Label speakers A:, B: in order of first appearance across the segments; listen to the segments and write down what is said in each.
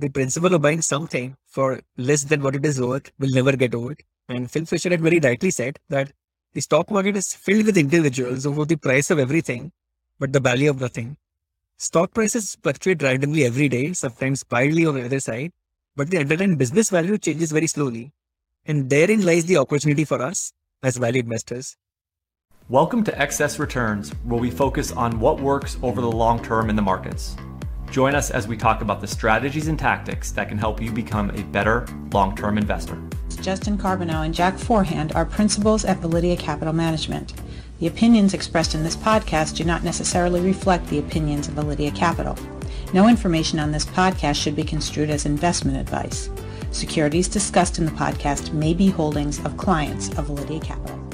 A: the principle of buying something for less than what it is worth will never get old. And Phil Fisher had very rightly said that the stock market is filled with individuals who the price of everything, but the value of nothing. Stock prices fluctuate randomly every day, sometimes wildly on the other side, but the underlying business value changes very slowly. And therein lies the opportunity for us as value investors.
B: Welcome to Excess Returns, where we focus on what works over the long term in the markets. Join us as we talk about the strategies and tactics that can help you become a better long term investor.
C: Justin Carbonneau and Jack Forehand are principals at Validea Capital Management. The opinions expressed in this podcast do not necessarily reflect the opinions of Validea Capital. No information on this podcast should be construed as investment advice. Securities discussed in the podcast may be holdings of clients of Validea Capital.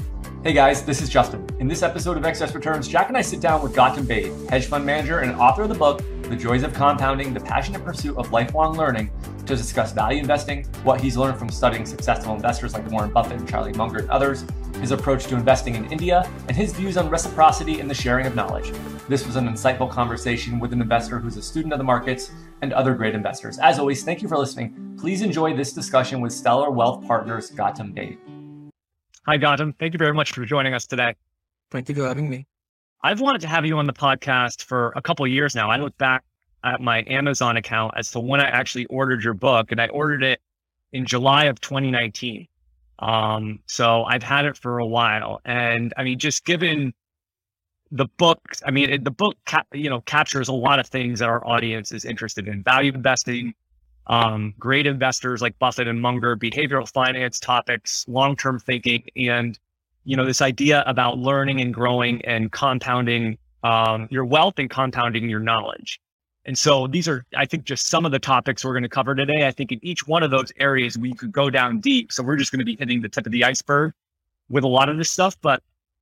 B: Hey guys, this is Justin. In this episode of Excess Returns, Jack and I sit down with Gautam Baid, hedge fund manager and author of the book, The Joys of Compounding, The Passionate Pursuit of Lifelong Learning, to discuss value investing, what he's learned from studying successful investors like Warren Buffett, and Charlie Munger, and others, his approach to investing in India, and his views on reciprocity and the sharing of knowledge. This was an insightful conversation with an investor who's a student of the markets and other great investors. As always, thank you for listening. Please enjoy this discussion with Stellar Wealth Partners Gautam Baid. Hi, Gautam. Thank you very much for joining us today.
A: Thank you for having me.
B: I've wanted to have you on the podcast for a couple years now. I look back at my Amazon account as to when I actually ordered your book, and I ordered it in July of 2019. Um, so I've had it for a while, and I mean, just given the book, I mean, it, the book, cap, you know, captures a lot of things that our audience is interested in: value investing, um, great investors like Buffett and Munger, behavioral finance topics, long-term thinking, and you know this idea about learning and growing and compounding um, your wealth and compounding your knowledge. And so these are, I think, just some of the topics we're going to cover today. I think in each one of those areas we could go down deep. So we're just going to be hitting the tip of the iceberg with a lot of this stuff. But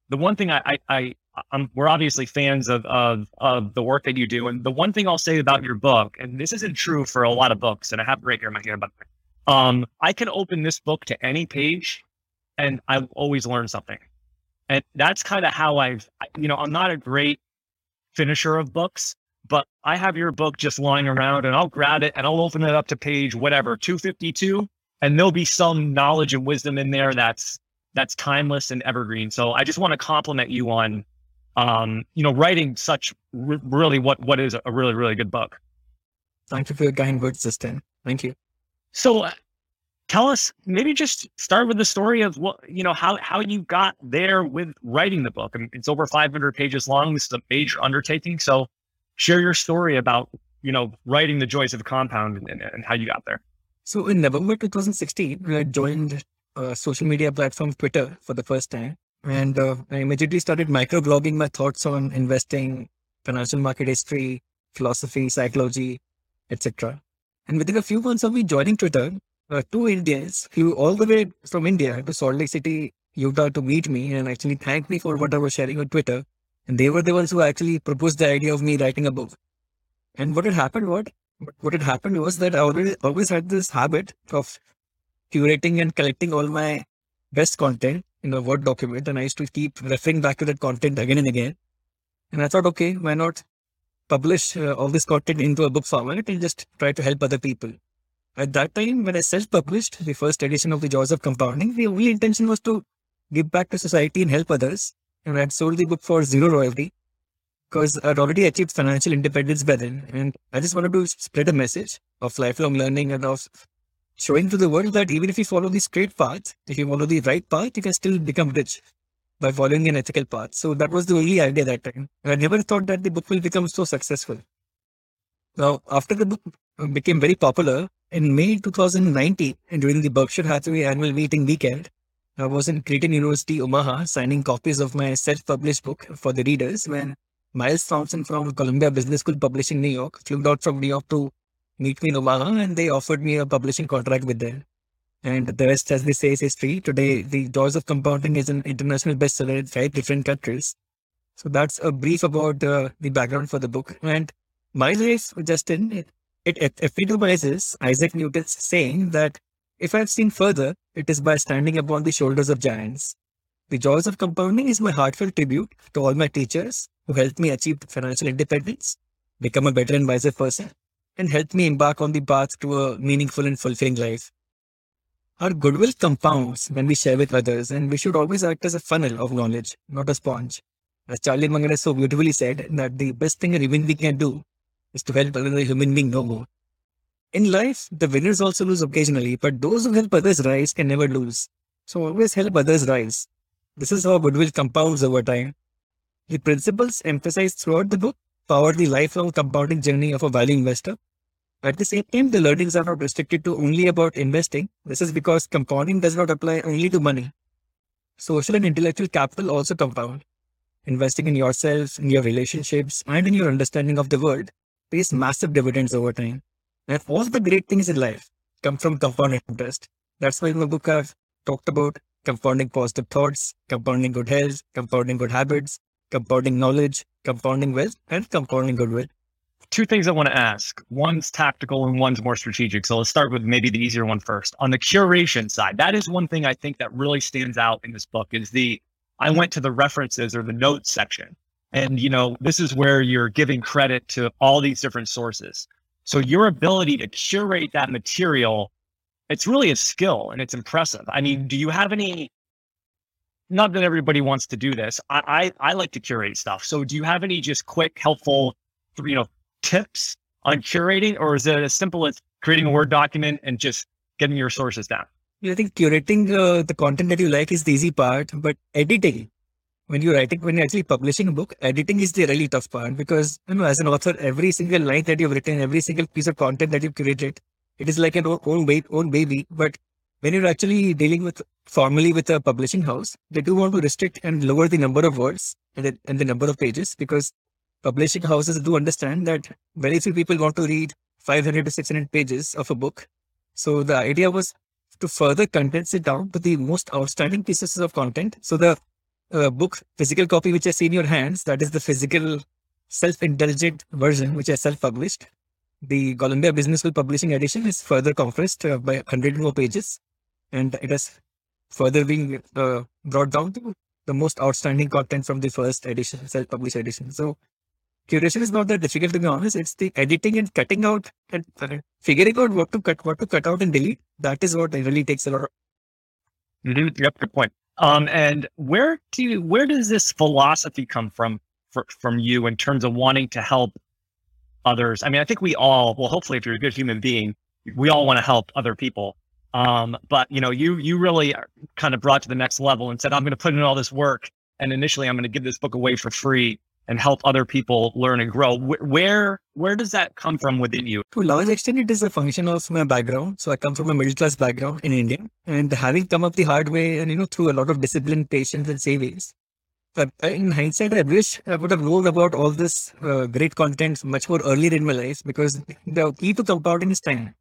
B: the one thing I, I I'm, we're obviously fans of, of of the work that you do, and the one thing I'll say about your book, and this isn't true for a lot of books, and I have it right here in my hand, but um, I can open this book to any page, and I always learn something, and that's kind of how I've, you know, I'm not a great finisher of books, but I have your book just lying around, and I'll grab it and I'll open it up to page whatever 252, and there'll be some knowledge and wisdom in there that's that's timeless and evergreen. So I just want to compliment you on um, you know, writing such r- really what what is a really really good book.
A: Thank you for your kind words, Justin. Thank you.
B: So, uh, tell us maybe just start with the story of what you know how how you got there with writing the book. I mean, it's over 500 pages long. This is a major undertaking. So, share your story about you know writing the joys of compound and, and how you got there.
A: So, in November 2016, I joined a social media platform Twitter for the first time and uh, I immediately started microblogging my thoughts on investing, financial market history, philosophy, psychology, etc. And within a few months of me joining Twitter, uh, two Indians flew all the way from India to Salt Lake City, Utah to meet me and actually thank me for what I was sharing on Twitter. And they were the ones who actually proposed the idea of me writing a book. And what had happened, what what had happened was that I always always had this habit of curating and collecting all my best content in a Word document. And I used to keep referring back to that content again and again. And I thought, okay, why not publish uh, all this content into a book format and just try to help other people. At that time, when I self-published the first edition of The Joys of Compounding, the only intention was to give back to society and help others. And I had sold the book for zero royalty because I'd already achieved financial independence by then. And I just wanted to spread a message of lifelong learning and of showing to the world that even if you follow the straight path, if you follow the right path, you can still become rich by following an ethical path. So that was the only idea that time. I never thought that the book will become so successful. Now, after the book became very popular, in May 2019, during the Berkshire Hathaway annual meeting weekend, I was in Creighton University, Omaha, signing copies of my self-published book for the readers when Myles Thompson from Columbia Business School Publishing, New York, flew out from New York to meet me in Omaha and they offered me a publishing contract with them. And the rest, as they say, is history. Today, The Joys of Compounding is an international bestseller in five different countries. So that's a brief about uh, the background for the book. And my life, Justin, it, it, it epitomizes Isaac Newton's saying that if I've seen further, it is by standing upon the shoulders of giants. The Joys of Compounding is my heartfelt tribute to all my teachers who helped me achieve financial independence, become a better and wiser person, and help me embark on the path to a meaningful and fulfilling life. Our goodwill compounds when we share with others, and we should always act as a funnel of knowledge, not a sponge. As Charlie Munger so beautifully said, that the best thing a human being can do is to help another human being know more. In life, the winners also lose occasionally, but those who help others rise can never lose. So always help others rise. This is how goodwill compounds over time. The principles emphasized throughout the book power the lifelong compounding journey of a value investor at the same time, the learnings are not restricted to only about investing. This is because compounding does not apply only to money. Social and intellectual capital also compound. Investing in yourself, in your relationships, and in your understanding of the world pays massive dividends over time. And all the great things in life come from compounding interest. That's why in the book I've talked about compounding positive thoughts, compounding good health, compounding good habits, compounding knowledge, compounding wealth, and compounding goodwill
B: two things I want to ask. One's tactical and one's more strategic. So let's start with maybe the easier one first. On the curation side, that is one thing I think that really stands out in this book is the I went to the references or the notes section. And you know, this is where you're giving credit to all these different sources. So your ability to curate that material, it's really a skill and it's impressive. I mean, do you have any not that everybody wants to do this. I, I, I like to curate stuff. So do you have any just quick, helpful, you know, tips on curating, or is it as simple as creating a Word document and just getting your sources down?
A: I think curating uh, the content that you like is the easy part, but editing, when you're writing, when you're actually publishing a book, editing is the really tough part because, you know, as an author, every single line that you've written, every single piece of content that you've curated, it is like an own, weight, own baby. But when you're actually dealing with formally with a publishing house, they do want to restrict and lower the number of words and the, and the number of pages because publishing houses do understand that very few people want to read 500 to 600 pages of a book. So the idea was to further condense it down to the most outstanding pieces of content. So the uh, book physical copy which I see in your hands, that is the physical self-indulgent version which I self-published. The Columbia Business School Publishing Edition is further compressed uh, by 100 more pages and it has further being uh, brought down to the most outstanding content from the first edition, self-published edition. So curation is not that difficult to be honest. It's the editing and cutting out and figuring out what to cut, what to cut out and delete. That is what really takes a lot. Of-
B: mm-hmm. Yep, good point. Um, and where do you, where does this philosophy come from for, from you in terms of wanting to help others? I mean, I think we all, well, hopefully, if you're a good human being, we all want to help other people. Um, but you know, you you really kind of brought to the next level and said, I'm going to put in all this work, and initially, I'm going to give this book away for free and help other people learn and grow. Where where does that come from within you?
A: To a large extent, it is a function of my background. So I come from a middle class background in India, and having come up the hard way, and you know through a lot of discipline, patience, and savings. But in hindsight, I wish I would have known about all this uh, great content much more earlier in my life because the key to compounding is time.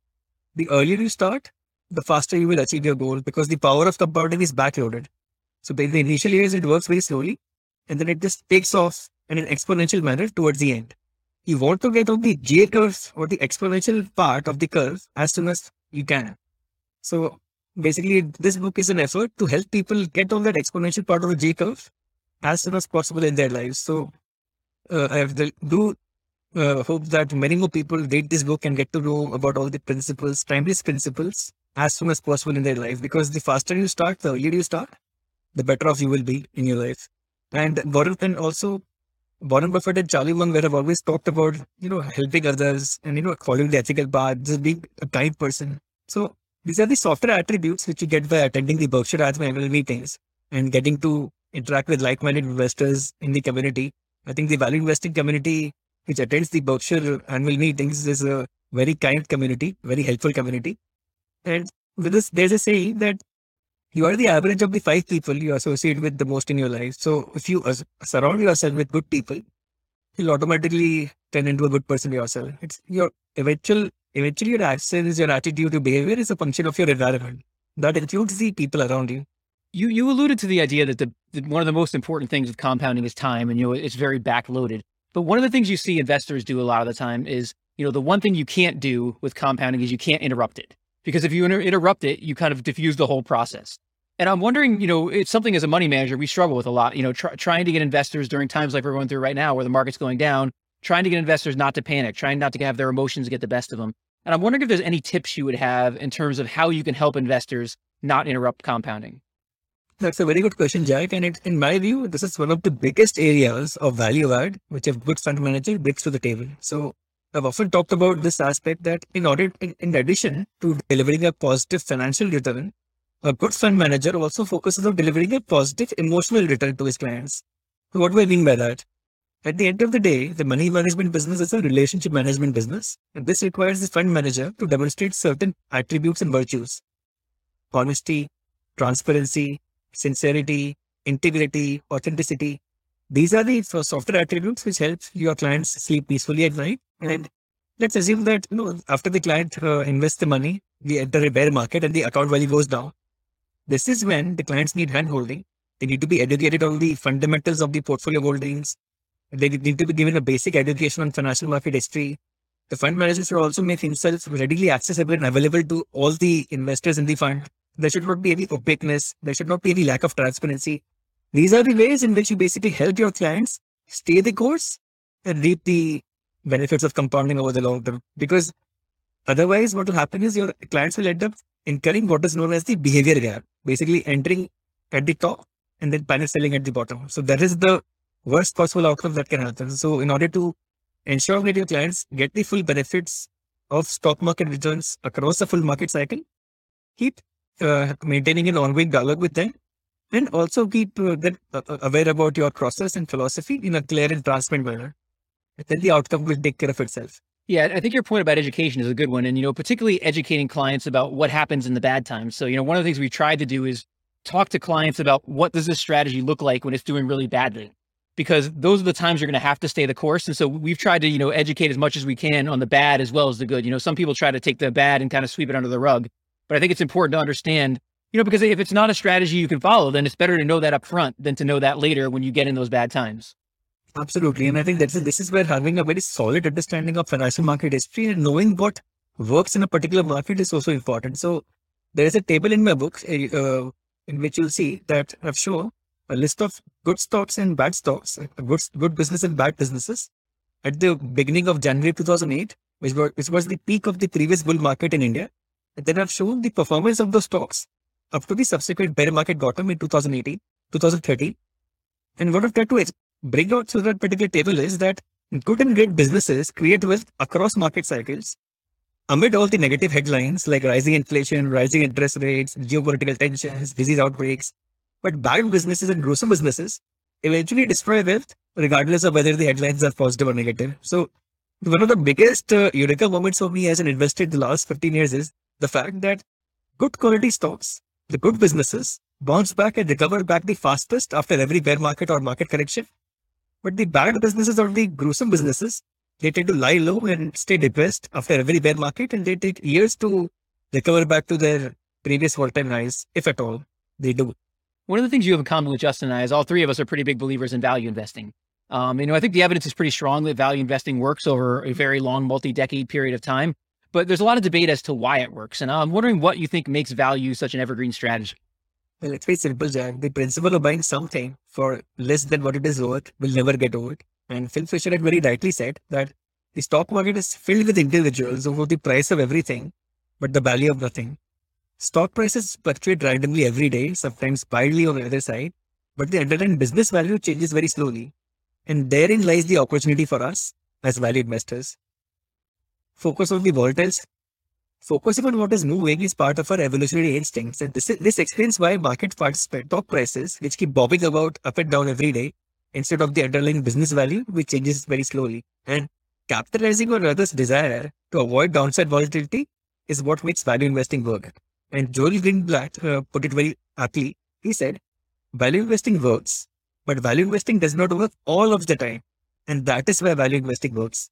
A: The earlier you start, the faster you will achieve your goal because the power of compounding is backloaded. So in the initial years, it works very slowly and then it just takes off in an exponential manner towards the end. You want to get on the J curve or the exponential part of the curve as soon as you can. So basically, this book is an effort to help people get on that exponential part of the J curve as soon as possible in their lives. So uh, I the, do uh, hope that many more people read this book and get to know about all the principles, timeless principles, as soon as possible in their life. Because the faster you start, the earlier you start, the better off you will be in your life. And Warren also Warren Buffett and Charlie have always talked about, you know, helping others and, you know, following the ethical path, just being a kind person. So these are the software attributes which you get by attending the Berkshire Hathaway annual meetings and getting to interact with like-minded investors in the community. I think the value investing community which attends the Berkshire annual meetings is a very kind community, very helpful community. And with this, there's a saying that you are the average of the five people you associate with the most in your life. So if you surround yourself with good people, you'll automatically turn into a good person yourself. It's your eventual, eventually your actions, your attitude, your behavior is a function of your environment. That includes the people around you.
D: You you alluded to the idea that the, the one of the most important things with compounding is time, and you know it's very backloaded. But one of the things you see investors do a lot of the time is, you know, the one thing you can't do with compounding is you can't interrupt it. Because if you inter- interrupt it, you kind of diffuse the whole process. And I'm wondering, you know, it's something as a money manager we struggle with a lot. You know, tr- trying to get investors during times like we're going through right now, where the market's going down, trying to get investors not to panic, trying not to have their emotions get the best of them. And I'm wondering if there's any tips you would have in terms of how you can help investors not interrupt compounding.
A: That's a very good question, Jack. And it, in my view, this is one of the biggest areas of value add which a good fund manager brings to the table. So I've often talked about this aspect that in order, in, in addition to delivering a positive financial return, a good fund manager also focuses on delivering a positive emotional return to his clients. What do I mean by that? At the end of the day, the money management business is a relationship management business, and this requires the fund manager to demonstrate certain attributes and virtues honesty, transparency, sincerity, integrity, authenticity. These are the softer attributes which help your clients sleep peacefully at night. And let's assume that you know after the client uh, invests the money, we enter a bear market and the account value goes down. This is when the clients need hand holding. They need to be educated on the fundamentals of the portfolio holdings. They need to be given a basic education on financial market history. The fund manager should also make himself readily accessible and available to all the investors in the fund. There should not be any opaqueness. There should not be any lack of transparency. These are the ways in which you basically help your clients stay the course and reap the benefits of compounding over the long term. Because otherwise, what will happen is your clients will end up incurring what is known as the behavior gap, basically entering at the top and then panic selling at the bottom. So that is the worst possible outcome that can happen. So in order to ensure that your clients get the full benefits of stock market returns across the full market cycle, keep uh, maintaining an ongoing dialogue with them and also keep uh, uh, uh, aware about your process and philosophy in a clear and transparent manner. And then the outcome will take care of itself.
D: Yeah, I think your point about education is a good one. And, you know, particularly educating clients about what happens in the bad times. So, you know, one of the things we tried to do is talk to clients about what does this strategy look like when it's doing really badly? Because those are the times you're going to have to stay the course. And so we've tried to, you know, educate as much as we can on the bad as well as the good. You know, some people try to take the bad and kind of sweep it under the rug. But I think it's important to understand, you know, because if it's not a strategy you can follow, then it's better to know that up front than to know that later when you get in those bad times.
A: Absolutely. And I think that's this is where having a very solid understanding of financial market history and knowing what works in a particular market is also important. So there is a table in my book uh, in which you'll see that I've shown a list of good stocks and bad stocks, good, good business and bad businesses at the beginning of January 2008, which was, which was the peak of the previous bull market in India. And then I've shown the performance of those stocks up to the subsequent bear market bottom in 2018, 2013. And what I've tried to bring out to that particular table is that good and great businesses create wealth across market cycles amid all the negative headlines like rising inflation, rising interest rates, geopolitical tensions, disease outbreaks. But bad businesses and gruesome businesses eventually destroy wealth regardless of whether the headlines are positive or negative. So one of the biggest uh, eureka moments for me as an investor in the last 15 years is the fact that good quality stocks, the good businesses bounce back and recover back the fastest after every bear market or market correction but the bad businesses or the gruesome businesses, they tend to lie low and stay depressed after every bear market and they take years to recover back to their previous all-time highs, if at all they do.
D: One of the things you have in common with Justin and I is all three of us are pretty big believers in value investing. Um, you know, I think the evidence is pretty strong that value investing works over a very long, multi-decade period of time. But there's a lot of debate as to why it works. And I'm wondering what you think makes value such an evergreen strategy.
A: Well, it's very simple. The principle of buying something for less than what it is worth will never get old. And Phil Fisher had very rightly said that the stock market is filled with individuals who know the price of everything, but the value of nothing. Stock prices fluctuate randomly every day, sometimes wildly on the other side, but the underlying business value changes very slowly. And therein lies the opportunity for us as value investors. Focus on the volatiles Focusing on what is moving is part of our evolutionary instincts, and this, is, this explains why market participate top prices, which keep bobbing about up and down every day, instead of the underlying business value, which changes very slowly. And capitalizing on others' desire to avoid downside volatility is what makes value investing work. And Joel Greenblatt uh, put it very aptly. He said, value investing works, but value investing does not work all of the time. And that is why value investing works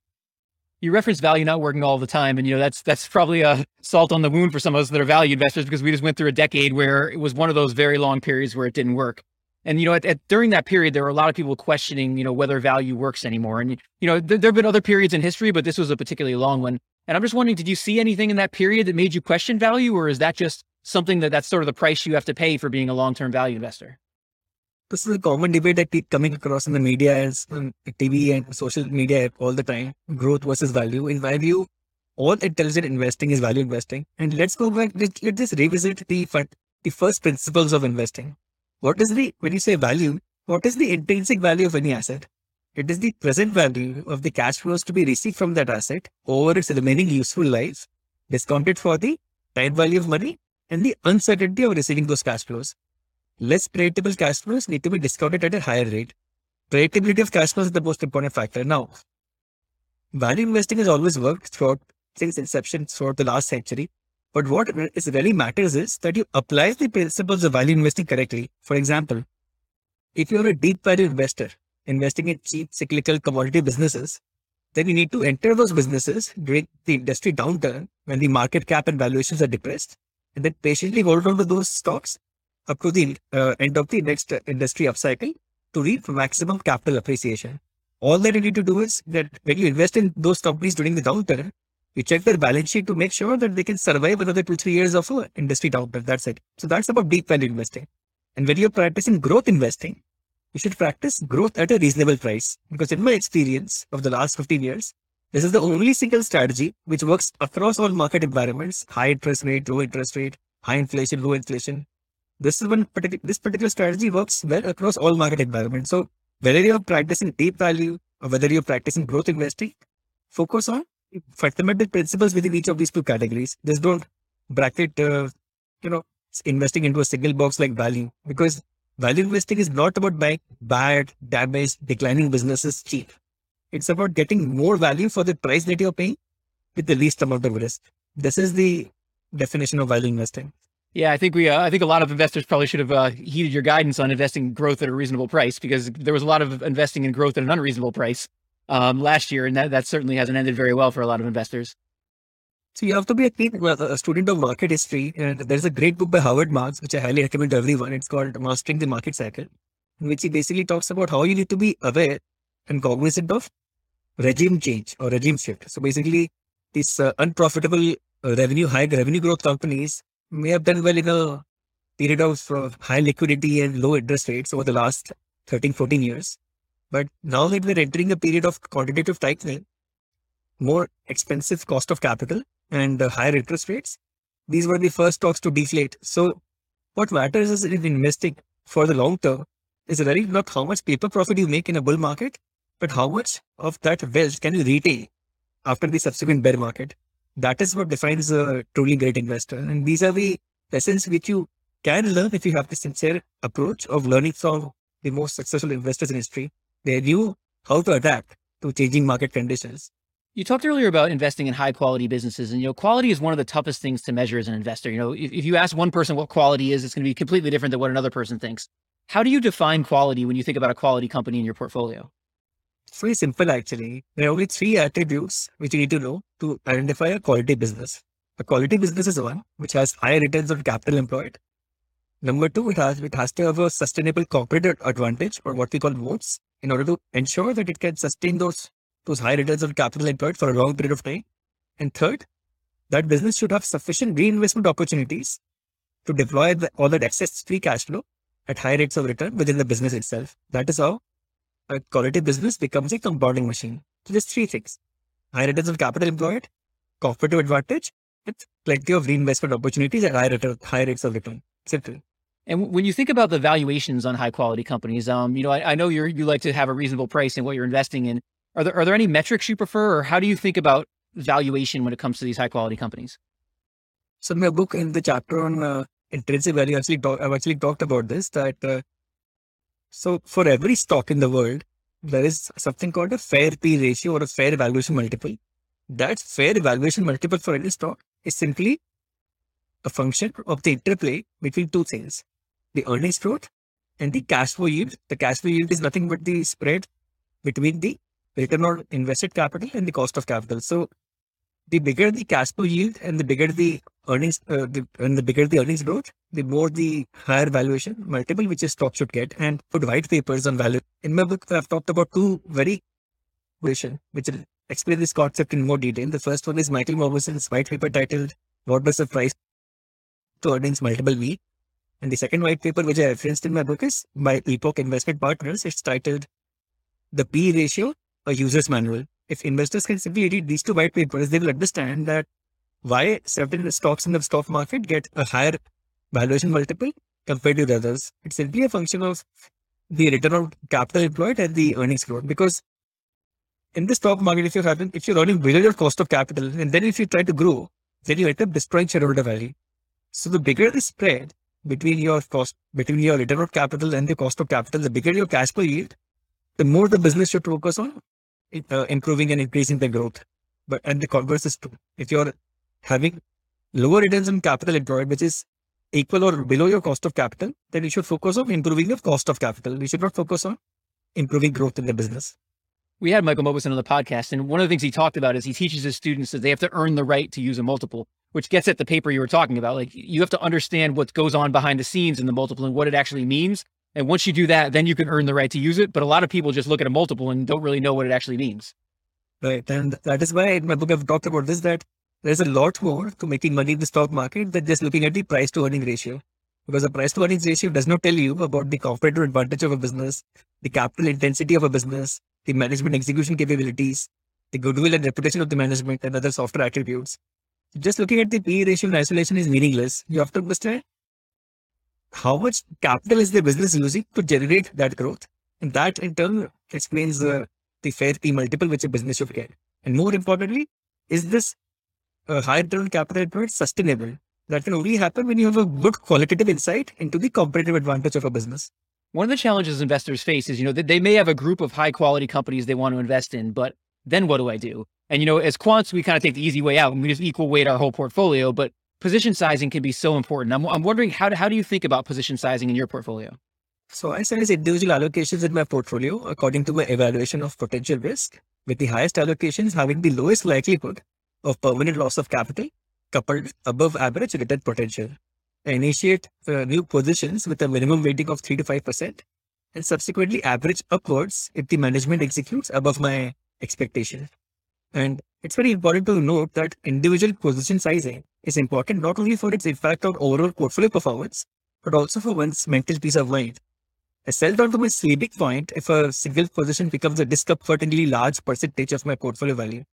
D: you reference value not working all the time, and you know that's that's probably a salt on the wound for some of us that are value investors because we just went through a decade where it was one of those very long periods where it didn't work. And you know, at, at, during that period, there were a lot of people questioning, you know, whether value works anymore. And you know, th- there have been other periods in history, but this was a particularly long one. And I'm just wondering, did you see anything in that period that made you question value, or is that just something that that's sort of the price you have to pay for being a long-term value investor?
A: This is a common debate that keep coming across in the media as um, TV and social media all the time. Growth versus value. In my view, all intelligent investing is value investing. And let's go back. Let, let's revisit the fund, the first principles of investing. What is the when you say value? What is the intrinsic value of any asset? It is the present value of the cash flows to be received from that asset over its remaining useful life, discounted for the time value of money and the uncertainty of receiving those cash flows. Less predictable cash flows need to be discounted at a higher rate. Predictability of cash flows is the most important factor. Now, value investing has always worked throughout since inception throughout the last century. But what is really matters is that you apply the principles of value investing correctly. For example, if you're a deep value investor investing in cheap cyclical commodity businesses, then you need to enter those businesses during the industry downturn when the market cap and valuations are depressed, and then patiently hold on to those stocks up to the uh, end of the next industry upcycle to reap maximum capital appreciation. All that you need to do is that when you invest in those companies during the downturn, you check their balance sheet to make sure that they can survive another two, three years of uh, industry downturn. That's it. So that's about deep value investing. And when you're practicing growth investing, you should practice growth at a reasonable price. Because in my experience of the last 15 years, this is the only single strategy which works across all market environments, high interest rate, low interest rate, high inflation, low inflation. This is one particular, this particular strategy works well across all market environments. So whether you're practicing deep value or whether you're practicing growth investing, focus on fundamental principles within each of these two categories. Just don't bracket, uh, you know, investing into a single box like value because value investing is not about buying bad, damaged, declining businesses cheap. It's about getting more value for the price that you're paying with the least amount of risk. This is the definition of value investing.
D: Yeah, I think we, uh, I think a lot of investors probably should have uh, heeded your guidance on investing growth at a reasonable price because there was a lot of investing in growth at an unreasonable price um, last year, and that, that certainly hasn't ended very well for a lot of investors.
A: So you have to be a keen a student of market history, and there's a great book by Howard Marks which I highly recommend to everyone. It's called Mastering the Market Cycle, which he basically talks about how you need to be aware and cognizant of regime change or regime shift. So basically, these uh, unprofitable uh, revenue, high revenue growth companies may have done well in a period of uh, high liquidity and low interest rates over the last 13, 14 years. But now that we're entering a period of quantitative tightening, more expensive cost of capital and uh, higher interest rates, these were the first stocks to deflate. So what matters is in investing for the long term is really not how much paper profit you make in a bull market, but how much of that wealth can you retain after the subsequent bear market. That is what defines a truly great investor. And these are the lessons which you can learn if you have the sincere approach of learning from the most successful investors in history they knew how to adapt to changing market conditions.
D: You talked earlier about investing in high quality businesses, and you know, quality is one of the toughest things to measure as an investor. You know, if, if you ask one person what quality is, it's going to be completely different than what another person thinks. How do you define quality when you think about a quality company in your portfolio?
A: Very simple, actually. There are only three attributes which you need to know to identify a quality business. A quality business is one which has high returns on capital employed. Number two, it has it has to have a sustainable competitive advantage or what we call moats in order to ensure that it can sustain those those high returns on capital employed for a long period of time. And third, that business should have sufficient reinvestment opportunities to deploy the, all that excess free cash flow at high rates of return within the business itself. That is how a quality business becomes a compounding machine. So there's three things. High returns on capital employed, competitive advantage, with plenty of reinvestment opportunities at high, return, high rates of return. Simple.
D: And when you think about the valuations on high quality companies, um, you know, I, I know you you like to have a reasonable price in what you're investing in. Are there are there any metrics you prefer, or how do you think about valuation when it comes to these high quality companies?
A: So in my book, in the chapter on uh, intrinsic value, actually talk, I've actually talked about this. That uh, so for every stock in the world, there is something called a fair P ratio or a fair valuation multiple. That fair valuation multiple for any stock is simply a function of the interplay between two things the earnings growth and the cash flow yield. The cash flow yield is nothing but the spread between the return on invested capital and the cost of capital. So the bigger the cash flow yield and the bigger the earnings, uh, the, and the bigger the earnings growth, the more the higher valuation multiple which a stock should get. And put white papers on value. In my book, I've talked about two very vision which will explain this concept in more detail. The first one is Michael Mauboussin's white paper titled "What does the price to earnings multiple mean?" And the second white paper, which I referenced in my book, is by Epoch Investment Partners. It's titled The P Ratio, a User's Manual. If investors can simply read these two white papers, they will understand that why certain stocks in the stock market get a higher valuation multiple compared to the others. It's simply a function of the return on capital employed and the earnings growth. Because in the stock market, if you're having, if you're earning below your cost of capital, and then if you try to grow, then you end up destroying shareholder value. So the bigger the spread between your cost, between your return on capital and the cost of capital, the bigger your cash flow yield, the more the business should focus on uh, improving and increasing the growth. But and the converse is true. If you're having lower returns on capital employed, which is equal or below your cost of capital, then you should focus on improving your cost of capital. You should not focus on improving growth in the business.
D: We had Michael Mauboussin on the podcast, and one of the things he talked about is he teaches his students that they have to earn the right to use a multiple, which gets at the paper you were talking about. Like you have to understand what goes on behind the scenes in the multiple and what it actually means. And once you do that, then you can earn the right to use it. But a lot of people just look at a multiple and don't really know what it actually means.
A: Right. And that is why in my book I've talked about this that there's a lot more to making money in the stock market than just looking at the price to earning ratio. Because the price to earnings ratio does not tell you about the competitive advantage of a business, the capital intensity of a business, the management execution capabilities, the goodwill and reputation of the management, and other softer attributes. Just looking at the P ratio in isolation is meaningless. You have to understand how much capital is the business using to generate that growth. And that in turn explains uh, the fair P multiple which a business should get. And more importantly, is this uh, high return capital employed sustainable? That can only happen when you have a good qualitative insight into the competitive advantage of a business.
D: One of the challenges investors face is, you know, that they may have a group of high quality companies they want to invest in, but then what do I do? And, you know, as quants, we kind of take the easy way out and we just equal weight our whole portfolio. But position sizing can be so important. I'm, I'm wondering how, how do you think about position sizing in your portfolio?
A: So I size individual allocations in my portfolio according to my evaluation of potential risk, with the highest allocations having the lowest likelihood of permanent loss of capital coupled above average return potential. Initiate uh, new positions with a minimum weighting of 3 to 5% and subsequently average upwards if the management executes above my expectation. And it's very important to note that individual position sizing is important not only for its impact on overall portfolio performance, but also for one's mental peace of mind. I sell down to my sleeping point if a single position becomes a discomfortingly large percentage of my portfolio value.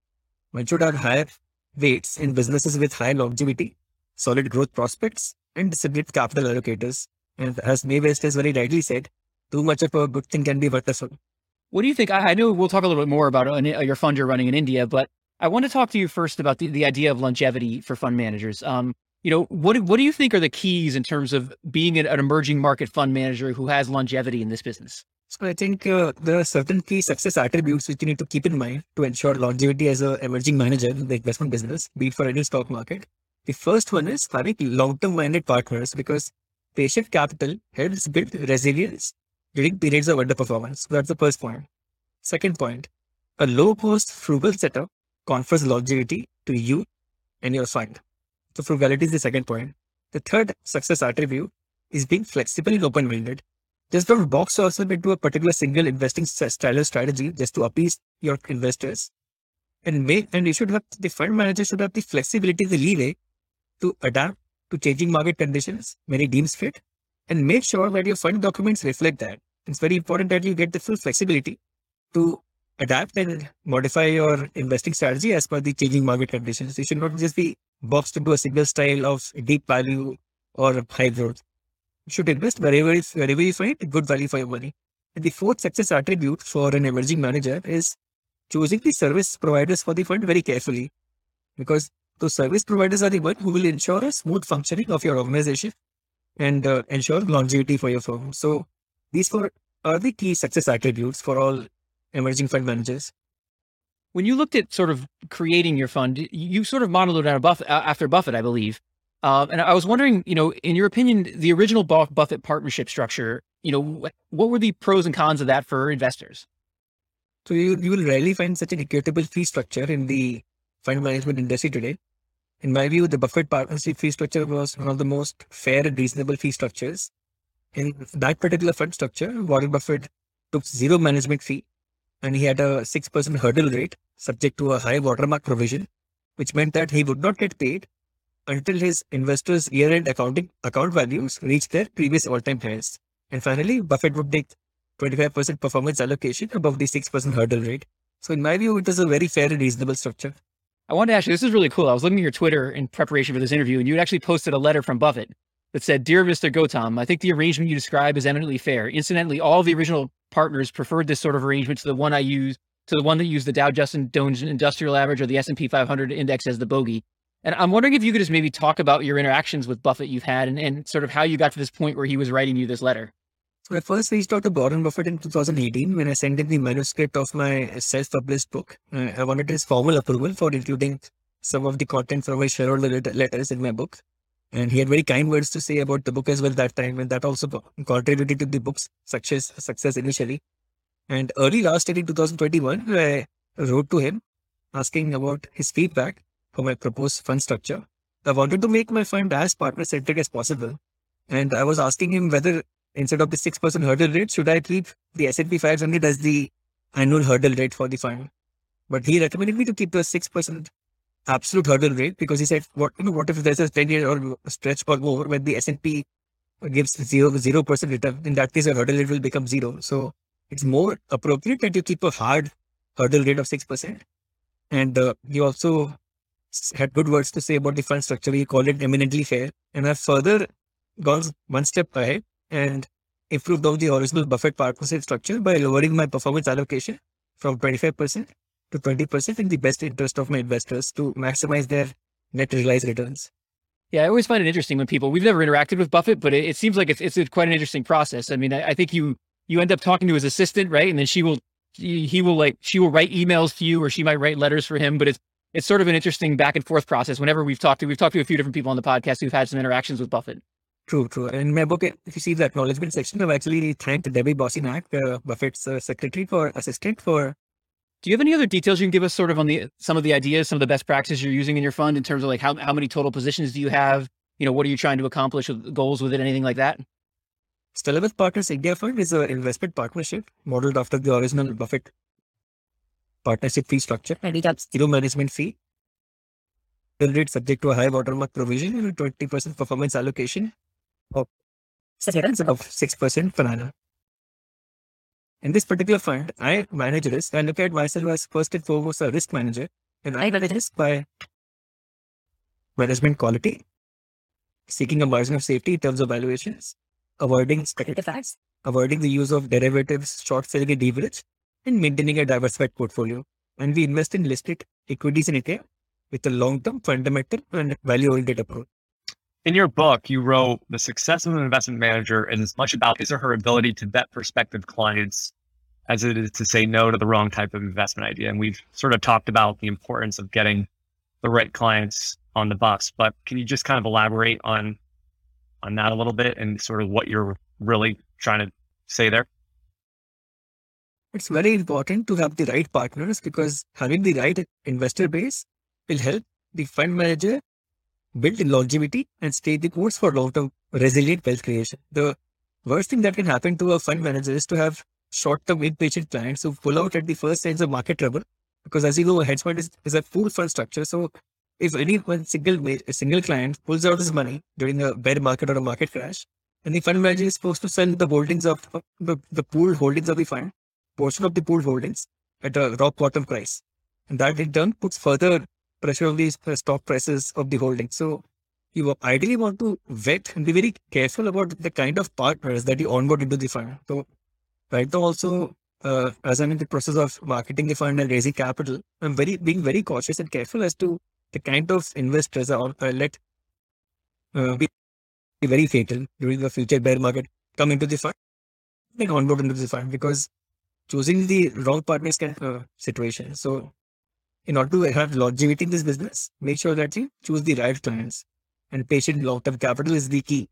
A: One should have higher weights in businesses with high longevity, solid growth prospects, and disciplined capital allocators. And as Mae West has very rightly said, too much of a good thing can be wonderful.
D: What do you think? I, I know we'll talk a little bit more about uh, your fund you're running in India, but I want to talk to you first about the, the idea of longevity for fund managers. Um, you know, what what do you think are the keys in terms of being an, an emerging market fund manager who has longevity in this business?
A: So I think uh, there are certain key success attributes which you need to keep in mind to ensure longevity as an emerging manager in the investment business, be it for any stock market. The first one is having long-term minded partners because patient capital helps build resilience during periods of underperformance. That's the first point. Second point, a low-cost frugal setup confers longevity to you and your fund. So frugality is the second point. The third success attribute is being flexible and open-minded. Just don't box yourself into a particular single investing style strategy just to appease your investors. And make and you should have the fund manager should have the flexibility, the leeway to adapt to changing market conditions when it deems fit, and make sure that your fund documents reflect that. It's very important that you get the full flexibility to adapt and modify your investing strategy as per the changing market conditions. You should not just be boxed into a single style of deep value or high growth. You should invest wherever, wherever you find good value for your money. And the fourth success attribute for an emerging manager is choosing the service providers for the fund very carefully. Because those service providers are the one who will ensure a smooth functioning of your organization and uh, ensure longevity for your firm. So these four are the key success attributes for all emerging fund managers.
D: When you looked at sort of creating your fund, you sort of modeled it after Buffett, I believe. Uh, and I was wondering, you know, in your opinion, the original Buffett partnership structure, you know, what were the pros and cons of that for investors?
A: So you, you will rarely find such an equitable fee structure in the fund management industry today. In my view, the Buffett partnership fee structure was one of the most fair and reasonable fee structures. In that particular fund structure, Warren Buffett took zero management fee and he had a 6% hurdle rate subject to a high watermark provision, which meant that he would not get paid until his investors' year-end accounting account values reach their previous all-time highs. And finally, Buffett would take 25% performance allocation above the 6% hurdle rate. So in my view, it was a very fair and reasonable structure.
D: I wanted to ask you, this is really cool. I was looking at your Twitter in preparation for this interview, and you had actually posted a letter from Buffett that said, Dear Mr. Gautam, I think the arrangement you describe is eminently fair. Incidentally, all the original partners preferred this sort of arrangement to the one I use, to the one that used the Dow Jones Industrial Average or the S&P 500 index as the bogey. And I'm wondering if you could just maybe talk about your interactions with Buffett you've had and, and sort of how you got to this point where he was writing you this letter.
A: So I first reached out to Warren Buffett in 2018 when I sent in the manuscript of my self-published book. I wanted his formal approval for including some of the content from my shareholder letters in my book. And he had very kind words to say about the book as well that time, and that also contributed to the book's success, success initially. And early last year in 2021, I wrote to him asking about his feedback for my proposed fund structure. I wanted to make my fund as partner centric as possible. And I was asking him whether instead of the 6% hurdle rate, should I keep the S&P 500 as the annual hurdle rate for the fund? But he recommended me to keep the 6% absolute hurdle rate because he said, what, you know, what if there's a 10 year or stretch or more when the S&P gives zero, 0% return? In that case, your hurdle rate will become zero. So it's more appropriate that you keep a hard hurdle rate of 6%. And uh, he also had good words to say about the fund structure. He called it eminently fair. And I've further gone one step ahead and improved on the original Buffett partnership structure by lowering my performance allocation from 25% to 20% in the best interest of my investors to maximize their net realized returns.
D: Yeah, I always find it interesting when people we've never interacted with Buffett, but it, it seems like it's it's a, quite an interesting process. I mean, I, I, think you you end up talking to his assistant, right? And then she will he will like she will write emails to you, or she might write letters for him. But it's it's sort of an interesting back and forth process. Whenever we've talked to we've talked to a few different people on the podcast who've had some interactions with Buffett.
A: True, true. In my book, if you see the acknowledgement section, I've actually thanked Debbie Bosanek, uh, Buffett's uh, secretary, for assistant for.
D: Do you have any other details you can give us, sort of on the some of the ideas, some of the best practices you're using in your fund in terms of like how how many total positions do you have? You know, what are you trying to accomplish with goals with it? Anything like that?
A: Stellar Partners India Fund is an investment partnership modeled after the original Buffett partnership fee structure, and it has zero management fee. Rate subject to a high watermark provision and a 20% performance allocation of, of 6% per annum. In this particular fund, I manage risk. I look at myself as first and foremost a risk manager, and I manage risk by management quality, seeking a margin of safety in terms of valuations, avoiding speculative facts, avoiding the use of derivatives, short selling and leverage, and maintaining a diversified portfolio. And we invest in listed equities in India with a long-term fundamental and value-oriented approach
B: in your book, you wrote the success of an investment manager is as much about his or her ability to vet prospective clients as it is to say no to the wrong type of investment idea. And we've sort of talked about the importance of getting the right clients on the bus. But can you just kind of elaborate on on that a little bit and sort of what you're really trying to say there?
A: It's very important to have the right partners because having the right investor base will help the fund manager build longevity and stay the course for long-term resilient wealth creation. The worst thing that can happen to a fund manager is to have short-term impatient clients who pull out at the first signs of market trouble. Because as you know, a hedge fund is, is a pool fund structure. So if any one single a single client pulls out his money during a bear market or a market crash, then the fund manager is supposed to sell the holdings of, the, the pooled holdings of the fund, portion of the pool holdings at a rock bottom price. And that in turn puts further pressure on these uh, stock prices of the holding. So you ideally want to vet and be very careful about the kind of partners that you onboard into the fund. So right now also, uh, as I'm in the process of marketing the fund and raising capital, I'm very being very cautious and careful as to the kind of investors are uh, let uh, be very fatal during the future bear market come into the fund, like onboard into the fund because choosing the wrong partners can uh, situation. So in order to have longevity in this business, make sure that you choose the right clients. And patient long-term capital is the key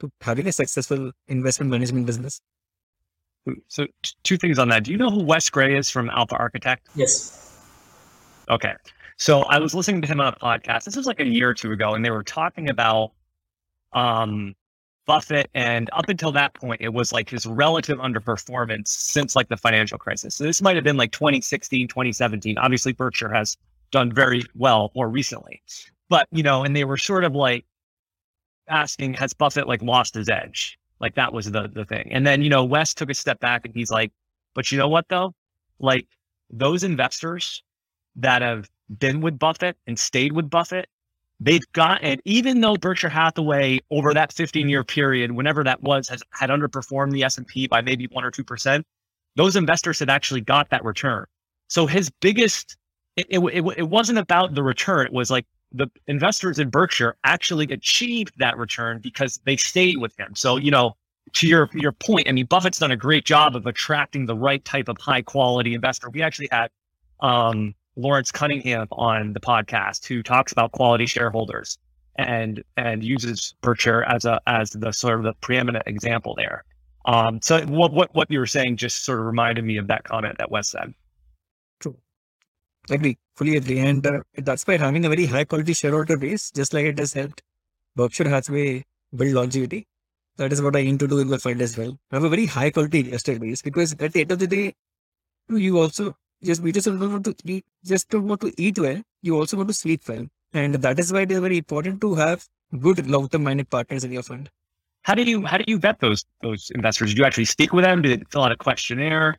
A: to having a successful investment management business.
B: So two things on that. Do you know who Wes Gray is from Alpha Architect?
A: Yes.
B: Okay. So I was listening to him on a podcast. This was like a year or two ago, and they were talking about um, Buffett. And up until that point, it was like his relative underperformance since like the financial crisis. So this might have been like 2016, 2017. Obviously, Berkshire has done very well more recently. but you know, and they were sort of like asking, has Buffett like lost his edge? Like that was the the thing. And then, you know, Wes took a step back and he's like, but you know what though? Like those investors that have been with Buffett and stayed with Buffett, they've got and even though Berkshire Hathaway over that 15 year period, whenever that was, has had underperformed the S&P by maybe one or two percent, those investors had actually got that return. So his biggest, it, it, it, it wasn't about the return. It was like the investors in Berkshire actually achieved that return because they stayed with him. So, you know, to your your point, I mean, Buffett's done a great job of attracting the right type of high quality investor. We actually had um, Lawrence Cunningham on the podcast who talks about quality shareholders and and uses Berkshire as a as the sort of the preeminent example there. Um, so what what what you were saying just sort of reminded me of that comment that Wes said.
A: True, agree, fully agree. And uh, that's why having a very high quality shareholder base, just like it has helped Berkshire Hathaway build longevity, that is what I aim to do in my fund as well. Have a very high quality investor base because at the end of the day, you also just we just don't want to eat, just don't want to eat well. You also want to sleep well, and that is why it is very important to have good long term minded partners in your fund.
B: How do you how do you vet those those investors? Do you actually speak with them? Do they fill out a questionnaire?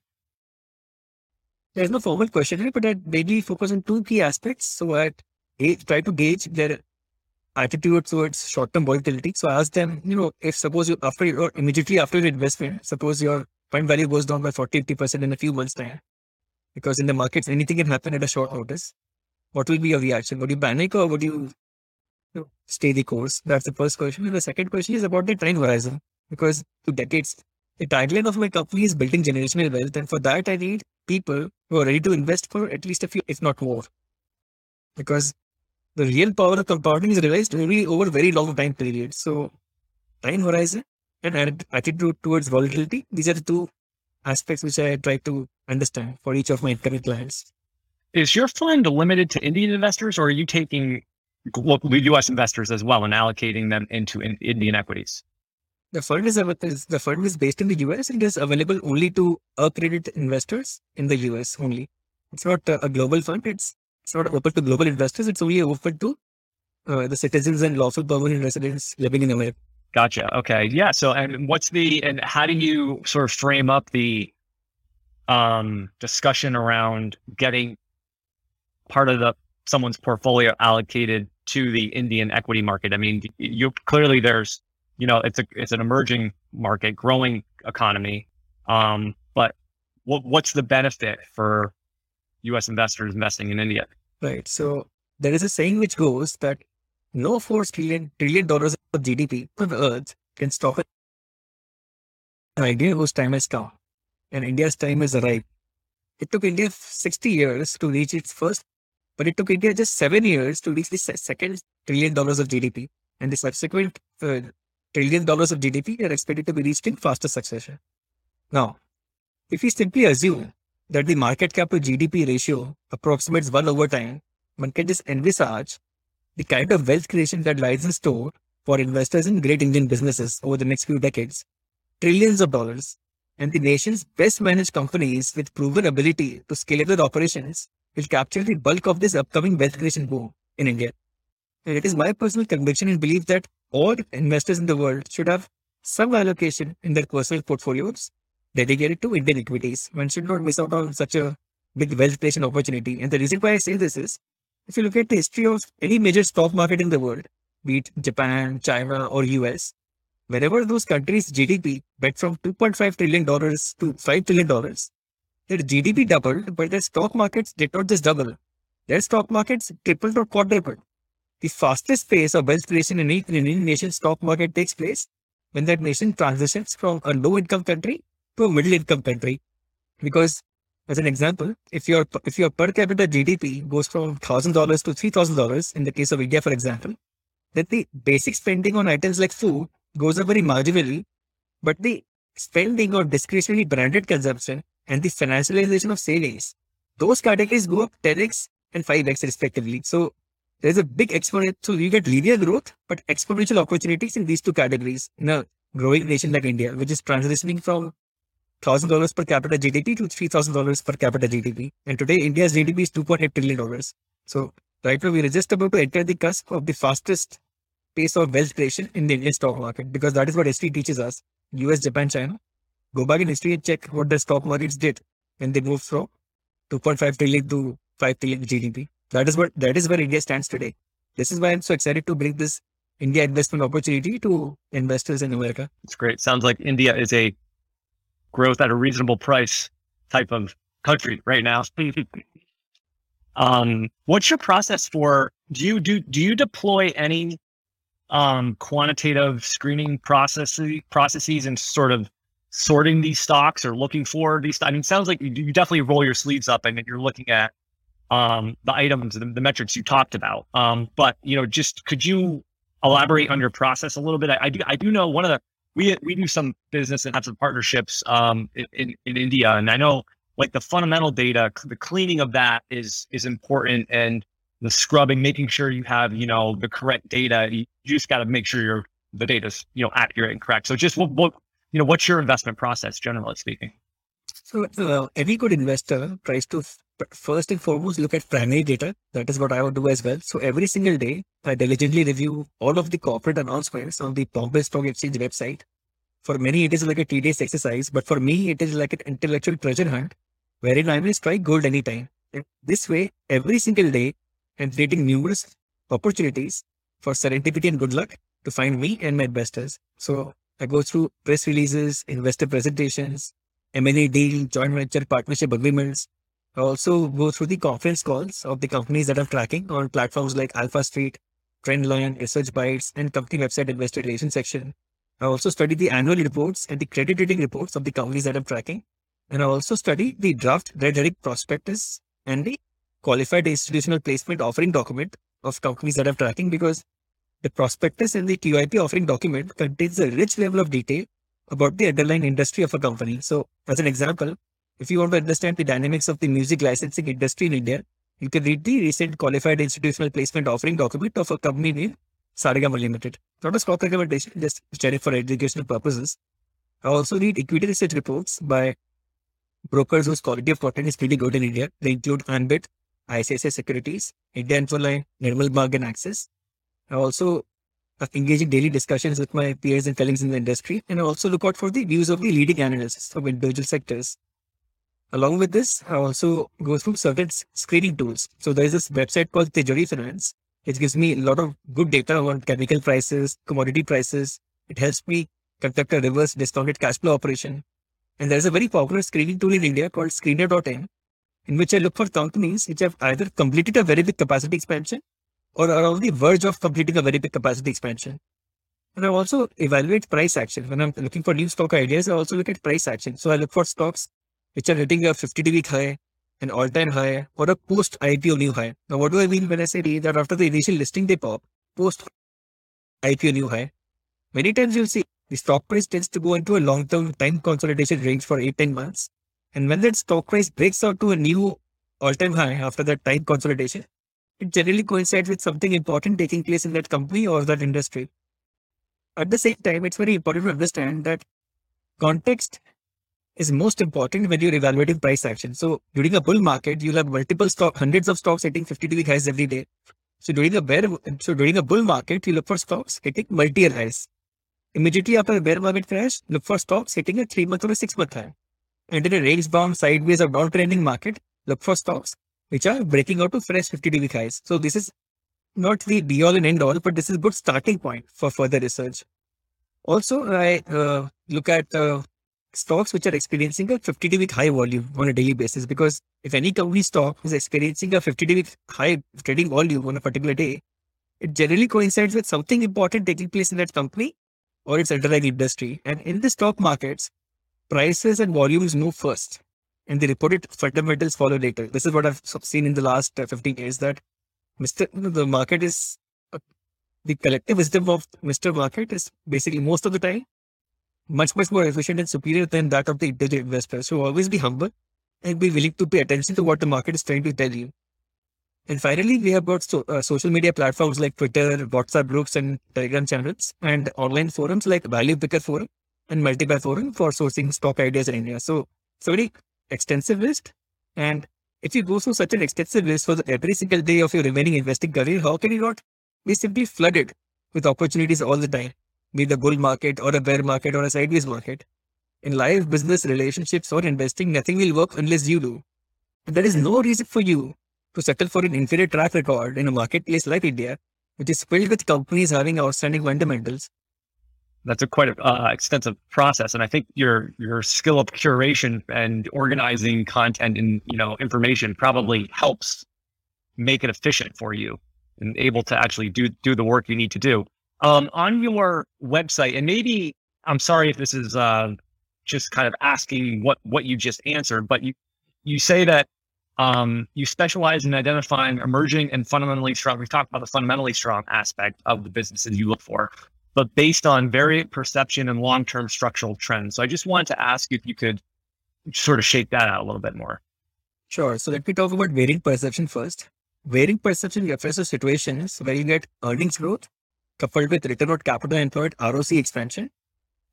A: There's no formal questionnaire, but I mainly focus on two key aspects. So I try to gauge their attitude towards short-term volatility. So I ask them, you know, if suppose you after or immediately after your investment, suppose your fund value goes down by 40, 50% in a few months time, because in the markets, anything can happen at a short notice. What will be your reaction? Would you panic or would you, you stay the course? That's the first question. And the second question is about the time horizon, because two decades, the tagline of my company is building generational wealth. And for that, I need people who are ready to invest for at least a few, if not more. Because the real power of compounding is realized only over very long time periods. So time horizon and attitude towards volatility, these are the two aspects which I try to understand for each of my current clients.
B: Is your fund limited to Indian investors or are you taking US investors as well and allocating them into Indian equities?
A: The fund is, the fund is based in the US and is available only to accredited investors in the US only. It's not a, a global fund. It's it's not open to global investors. It's only open to uh, the citizens and lawful permanent residents living in America.
B: Gotcha. Okay. Yeah. So, and what's the and how do you sort of frame up the um, discussion around getting part of the someone's portfolio allocated to the Indian equity market? I mean, you clearly there's you know, it's a it's an emerging market, growing economy. Um, but what what's the benefit for U.S. investors investing in India?
A: Right. So there is a saying which goes that no four trillion trillion dollars of GDP on Earth can stop it. An idea whose time has come, and India's time is arrived. It took India 60 years to reach its first, but it took India just seven years to reach the second trillion dollars of GDP, and the subsequent uh, trillion dollars of GDP are expected to be reached in faster succession. Now, if we simply assume that the market cap to GDP ratio approximates one over time, one can just envisage the kind of wealth creation that lies in store for investors in great Indian businesses over the next few decades. Trillions of dollars and the nation's best managed companies with proven ability to scale their operations will capture the bulk of this upcoming wealth creation boom in India. And it is my personal conviction and belief that all investors in the world should have some allocation in their personal portfolios dedicated to Indian equities. One should not miss out on such a big wealth creation opportunity. And the reason why I say this is if you look at the history of any major stock market in the world, be it Japan, China, or US, wherever those countries' GDP went from $2.5 trillion to $5 trillion, their GDP doubled, but their stock markets did not just double. Their stock markets tripled or quadrupled the fastest pace of wealth creation in any nation stock market takes place when that nation transitions from a low income country to a middle income country. Because as an example, if your if your per capita GDP goes from thousand dollars to three thousand dollars in the case of India, for example, then the basic spending on items like food goes up very marginally, but the spending on discretionary branded consumption and the financialization of savings, those categories go up 10x and 5x respectively. So there's a big exponential. So you get linear growth, but exponential opportunities in these two categories in a growing nation like India, which is transitioning from thousand dollars per capita GDP to three thousand dollars per capita GDP. And today India's GDP is two point eight trillion dollars. So right now we're just about to enter the cusp of the fastest pace of wealth creation in the Indian stock market because that is what history teaches us. US, Japan, China. Go back in history and check what the stock markets did when they moved from 2.5 trillion to 5 trillion GDP. That is what that is where India stands today. This is why I'm so excited to bring this India investment opportunity to investors in America.
B: It's great. Sounds like India is a growth at a reasonable price type of country right now. um, what's your process for do you do do you deploy any um, quantitative screening processes processes and sort of sorting these stocks or looking for these? I mean, sounds like you, you definitely roll your sleeves up and you're looking at um, the items, the, the, metrics you talked about. Um, but you know, just could you elaborate on your process a little bit? I, I do I do know one of the we we do some business and have some partnerships um, in, in India, and I know like the fundamental data, the cleaning of that is is important, and the scrubbing, making sure you have you know the correct data. You, just got to make sure your the data's you know accurate and correct. So just what, what you know, what's your investment process, generally speaking?
A: So uh, every good investor tries to f- first and foremost look at primary data. That is what I would do as well. So every single day, I diligently review all of the corporate announcements on the Bombay Stock Exchange website. For many, it is like a tedious exercise, but for me, it is like an intellectual treasure hunt wherein I will strike gold anytime. And this way, every single day, I'm creating numerous opportunities for serendipity and good luck to find me and my investors. So I go through press releases, investor presentations, M&A deal, joint venture partnership agreements. Also go through the conference calls of the companies that I'm tracking on platforms like Alpha Street, Trendline, Research Bytes, and company website investor relations section. I also study the annual reports and the credit rating reports of the companies that I'm tracking. And I also study the draft red herring prospectus and the qualified institutional placement offering document of companies that I'm tracking because the prospectus and the QIP offering document contains a rich level of detail about the underlying industry of a company. So, as an example, if you want to understand the dynamics of the music licensing industry in India, you can read the recent qualified institutional placement offering document of a company named Saregama Limited. Not a stock recommendation, just sharing for educational purposes. I also read equity research reports by brokers whose quality of content is pretty good in India. They include Ambit, ICICI Securities, India Infoline, Nirmal Bang and Axis. I also engage in daily discussions with my peers and colleagues in the industry, and I also look out for the views of the leading analysts of individual sectors. Along with this, I also go through certain screening tools. So there is this website called Tijori Finance. It gives me a lot of good data on chemical prices, commodity prices. It helps me conduct a reverse discounted cash flow operation. And there's a very popular screening tool in India called Screener.in, in which I look for companies which have either completed a very big capacity expansion or are on the verge of completing a very big capacity expansion. And I also evaluate price action. When I'm looking for new stock ideas, I also look at price action. So I look for stocks which are hitting a 52 week high, an all time high, or a post IPO new high. Now, what do I mean when I say that after the initial listing they pop, post IPO new high? Many times you'll see the stock price tends to go into a long term time consolidation range for 8 10 months. And when that stock price breaks out to a new all time high after that time consolidation, it generally coincides with something important taking place in that company or that industry. At the same time, it's very important to understand that context is most important when you're evaluating price action. So during a bull market, you'll have multiple stock, hundreds of stocks hitting 52 week highs every day. So during a bear, so during a bull market, you look for stocks hitting multi-year highs. Immediately after a bear market crash, look for stocks hitting a three month or a six month high. And in a range bound sideways or downtrending market, look for stocks which are breaking out to fresh 50 week highs. So this is not the be all and end all, but this is a good starting point for further research. Also, I uh, look at uh, stocks which are experiencing a 50 week high volume on a daily basis because if any company stock is experiencing a 50 week high trading volume on a particular day, it generally coincides with something important taking place in that company or its underlying industry. And in the stock markets, prices and volumes move first and the reported fundamentals follow later. This is what I've seen in the last uh, 15 years that Mr. the market is uh, the collective wisdom of Mr. Market is basically most of the time much, much more efficient and superior than that of the individual investor. So always be humble and be willing to pay attention to what the market is trying to tell you. And finally, we have got so, uh, social media platforms like Twitter, WhatsApp groups, and Telegram channels, and online forums like ValuePickr Forum and Multibuy Forum for sourcing stock ideas in India. So it's a very extensive list. And If you go through such an extensive list for every single day of your remaining investing career, how can you not be simply flooded with opportunities all the time, be the bull market or a bear market or a sideways market? In life, business, relationships, or investing, nothing will work unless you do. And there is no reason for you to settle for an inferior track record in a marketplace like India, which is filled with companies having outstanding fundamentals.
B: That's a quite a, uh, extensive process, and I think your your skill of curation and organizing content and you know information probably helps make it efficient for you and able to actually do do the work you need to do. Um, on your website, and maybe I'm sorry if this is uh, just kind of asking what what you just answered, but you you say that um, you specialize in identifying emerging and fundamentally strong. We've talked about the fundamentally strong aspect of the businesses you look for, but based on variant perception and long term structural trends. So I just wanted to ask if you could sort of shake that out a little bit more.
A: Sure. So let me talk about variant perception first. Variant perception refers to situations where you get earnings growth coupled with return on capital employed ROC expansion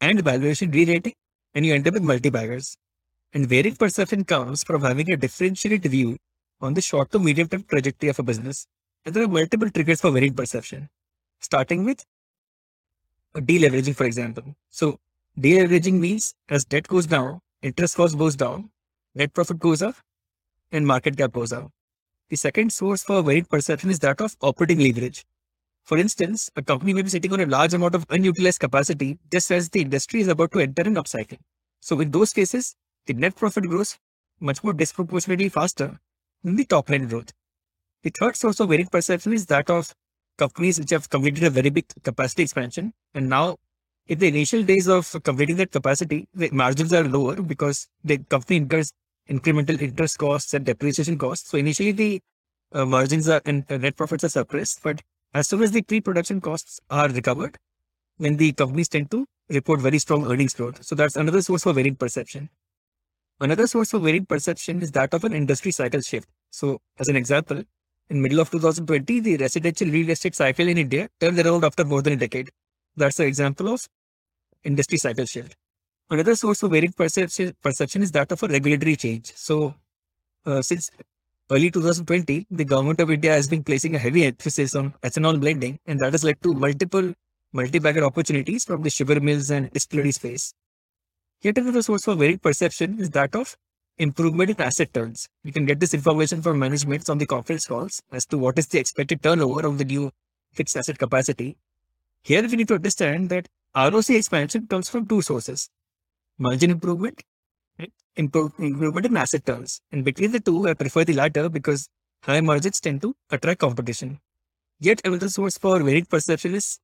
A: and valuation re-rating, and you end up with multi-baggers. And variant perception comes from having a differentiated view on the short to medium term trajectory of a business. And there are multiple triggers for variant perception, starting with deleveraging, for example. So deleveraging means as debt goes down, interest cost goes down, net profit goes up, and market cap goes up. The second source for variant perception is that of operating leverage. For instance, a company may be sitting on a large amount of unutilized capacity just as the industry is about to enter an upcycle. So in those cases, the net profit grows much more disproportionately faster than the top line growth. The third source of variant perception is that of companies which have completed a very big capacity expansion. And now, in the initial days of completing that capacity, the margins are lower because the company incurs incremental interest costs and depreciation costs. So initially, the uh, margins are and uh, net profits are suppressed. But as soon as the pre-production costs are recovered, then the companies tend to report very strong earnings growth. So that's another source for variant perception. Another source for variant perception is that of an industry cycle shift. So, as an example, in middle of 2020, the residential real estate cycle in India turned around after more than a decade. That's an example of industry cycle shift. Another source of variant perception, perception is that of a regulatory change. So, uh, since early 2020, the government of India has been placing a heavy emphasis on ethanol blending, and that has led to multiple multi-bagger opportunities from the sugar mills and distillery space. Yet another source for variant perception is that of improvement in asset turns. We can get this information from management on the conference calls as to what is the expected turnover of the new fixed asset capacity. Here we need to understand that ROC expansion comes from two sources. Margin improvement, improve, improvement in asset turns. And between the two, I prefer the latter because high margins tend to attract competition. Yet another source for variant perception is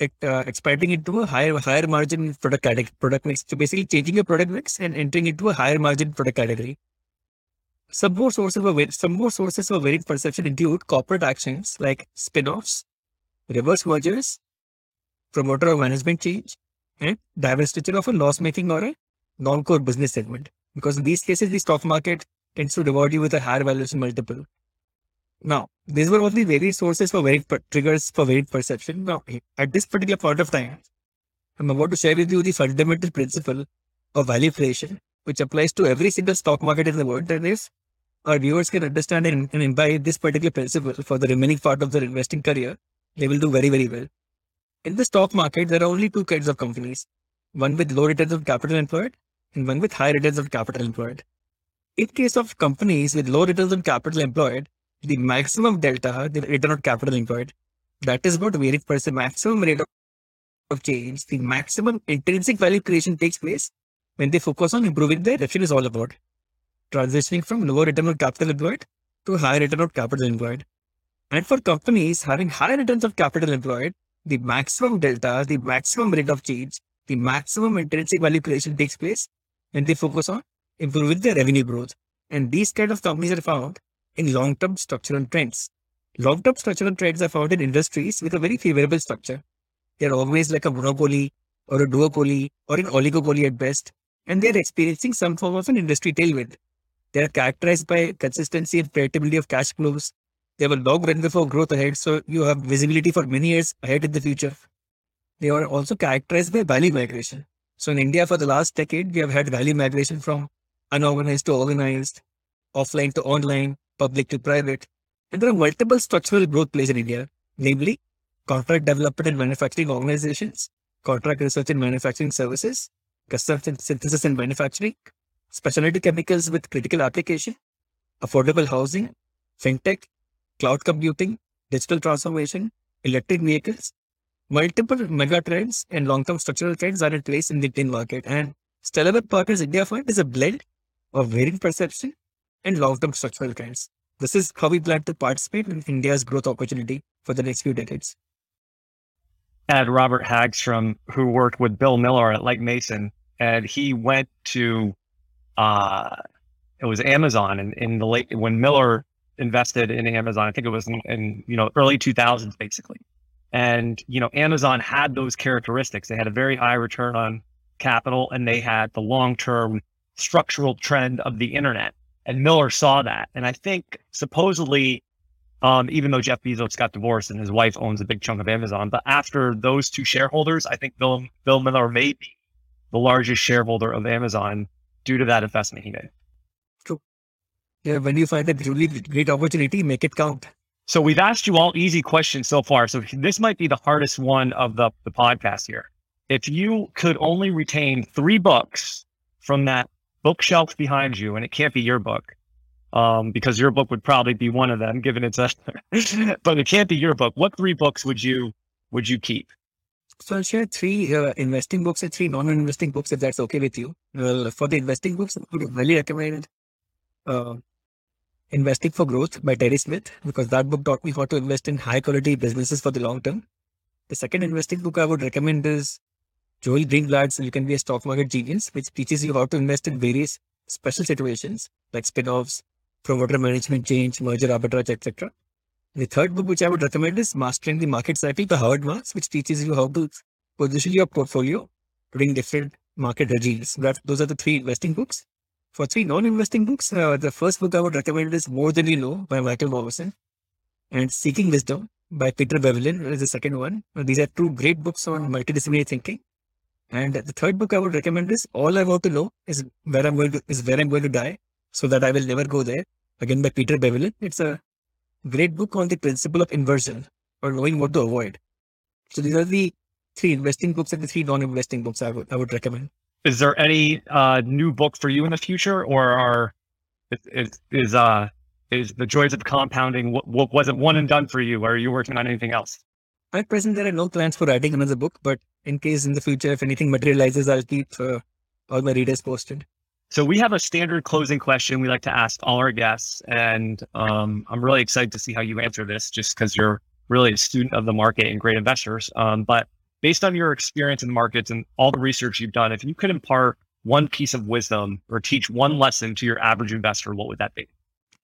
A: uh, expanding into a higher higher margin product category, product mix. So basically changing your product mix and entering into a higher margin product category. Some more sources of some more sources of variant perception include corporate actions like spin-offs, reverse mergers, promoter or management change, and divestiture of a loss-making or a non-core business segment. Because in these cases, the stock market tends to reward you with a higher valuation multiple. Now, these were only various sources for varied per- triggers for variant perception. Now, at this particular point of time, I'm about to share with you the fundamental principle of value creation, which applies to every single stock market in the world. And if our viewers can understand and, and imbibe this particular principle for the remaining part of their investing career, they will do very, very well. In the stock market, there are only two kinds of companies one with low returns of capital employed and one with high returns of capital employed. In case of companies with low returns on capital employed, the maximum delta, the return on capital employed, that is what varied percent maximum rate of change, the maximum intrinsic value creation takes place when they focus on improving their revenue is all about. Transitioning from lower return on capital employed to higher return on capital employed. And for companies having higher returns of capital employed, the maximum delta, the maximum rate of change, the maximum intrinsic value creation takes place when they focus on improving their revenue growth. And these kind of companies are found in long-term structural trends. Long-term structural trends are found in industries with a very favorable structure. They're always like a monopoly or a duopoly or an oligopoly at best, and they're experiencing some form of an industry tailwind. They are characterized by consistency and predictability of cash flows. They have a long runway for growth ahead, so you have visibility for many years ahead in the future. They are also characterized by value migration. So in India, for the last decade, we have had value migration from unorganized to organized, offline to online, public to private. And there are multiple structural growth plays in India, namely contract development and manufacturing organizations, contract research and manufacturing services, custom synthesis and manufacturing, specialty chemicals with critical application, affordable housing, fintech, cloud computing, digital transformation, electric vehicles. Multiple mega trends and long-term structural trends are in place in the Indian market. And Stellar Partners India Fund is a blend of variant perception and long-term structural trends. This is how we plan to participate in India's growth opportunity for the next few decades.
B: Had Robert Hagstrom, who worked with Bill Miller at Legg Mason, and he went to uh, it was Amazon in, in the late when Miller invested in Amazon. I think it was in, in you know early 2000s basically, and you know Amazon had those characteristics. They had a very high return on capital, and they had the long term structural trend of the internet. And Miller saw that, and I think supposedly. Um, even though Jeff Bezos got divorced and his wife owns a big chunk of Amazon, but after those two shareholders, I think Bill Bill Miller may be the largest shareholder of Amazon due to that investment he made.
A: True. Yeah, when you find a really great opportunity, make it count.
B: So we've asked you all easy questions so far. So this might be the hardest one of the, the podcast here. If you could only retain three books from that bookshelf behind you, and it can't be your book, um, because your book would probably be one of them, given it's a, but it can't be your book. What three books would you would you keep?
A: So I'll share three uh, investing books and three non-investing books, if that's okay with you. Well, for the investing books, I would really recommend uh, Investing for Growth by Terry Smith, because that book taught me how to invest in high quality businesses for the long term. The second investing book I would recommend is Joel Greenblatt's You Can Be a Stock Market Genius, which teaches you how to invest in various special situations like spin-offs, promoter management change, merger arbitrage, etc. The third book which I would recommend is Mastering the Market Cycle by Howard Marks, which teaches you how to position your portfolio during different market regimes. That, those are the three investing books. For three non-investing books, uh, the first book I would recommend is More Than You Know by Michael Mauboussin and Seeking Wisdom by Peter Bevelin is the second one. These are two great books on multidisciplinary thinking. And the third book I would recommend is All I Want to Know is Where I'm Going to is Where I'm Going to Die, so that I will never go there. Again by Peter Bevelin. It's a great book on the principle of inversion or knowing what to avoid. So these are the three investing books and the three non-investing books I would I would recommend.
B: Is there any uh, new book for you in the future, or are is is uh is the joys of compounding what, what was it one and done for you, or are you working on anything else?
A: At present, there are no plans for writing another book, but in case in the future, if anything materializes, I'll keep uh, all my readers posted.
B: So we have a standard closing question we like to ask all our guests, and um, I'm really excited to see how you answer this, just because you're really a student of the market and great investors. Um, but based on your experience in the markets and all the research you've done, if you could impart one piece of wisdom or teach one lesson to your average investor, what would that be?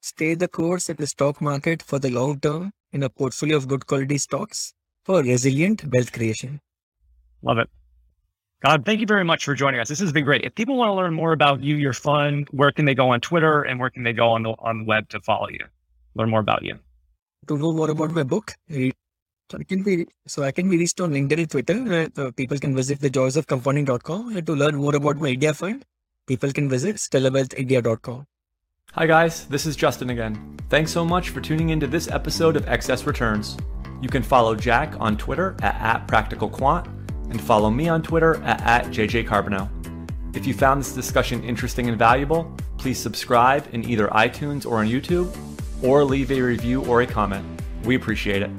A: Stay the course at the stock market for the long term in a portfolio of good quality stocks for resilient wealth creation.
B: Love it. God, thank you very much for joining us. This has been great. If people want to learn more about you, your fund, where can they go on Twitter and where can they go on the on the web to follow you, learn more about you?
A: To know more about my book, so I can be so I can be reached on LinkedIn and Twitter. Uh, people can visit the joys thejoysofcompounding.com. And to learn more about my India fund, people can visit stellarwealthindia.com.
E: Hi guys, this is Justin again. Thanks so much for tuning into this episode of Excess Returns. You can follow Jack on Twitter at, at PracticalQuant and follow me on Twitter at, at JJCarbonneau. If you found this discussion interesting and valuable, please subscribe in either iTunes or on YouTube, or leave a review or a comment. We appreciate it.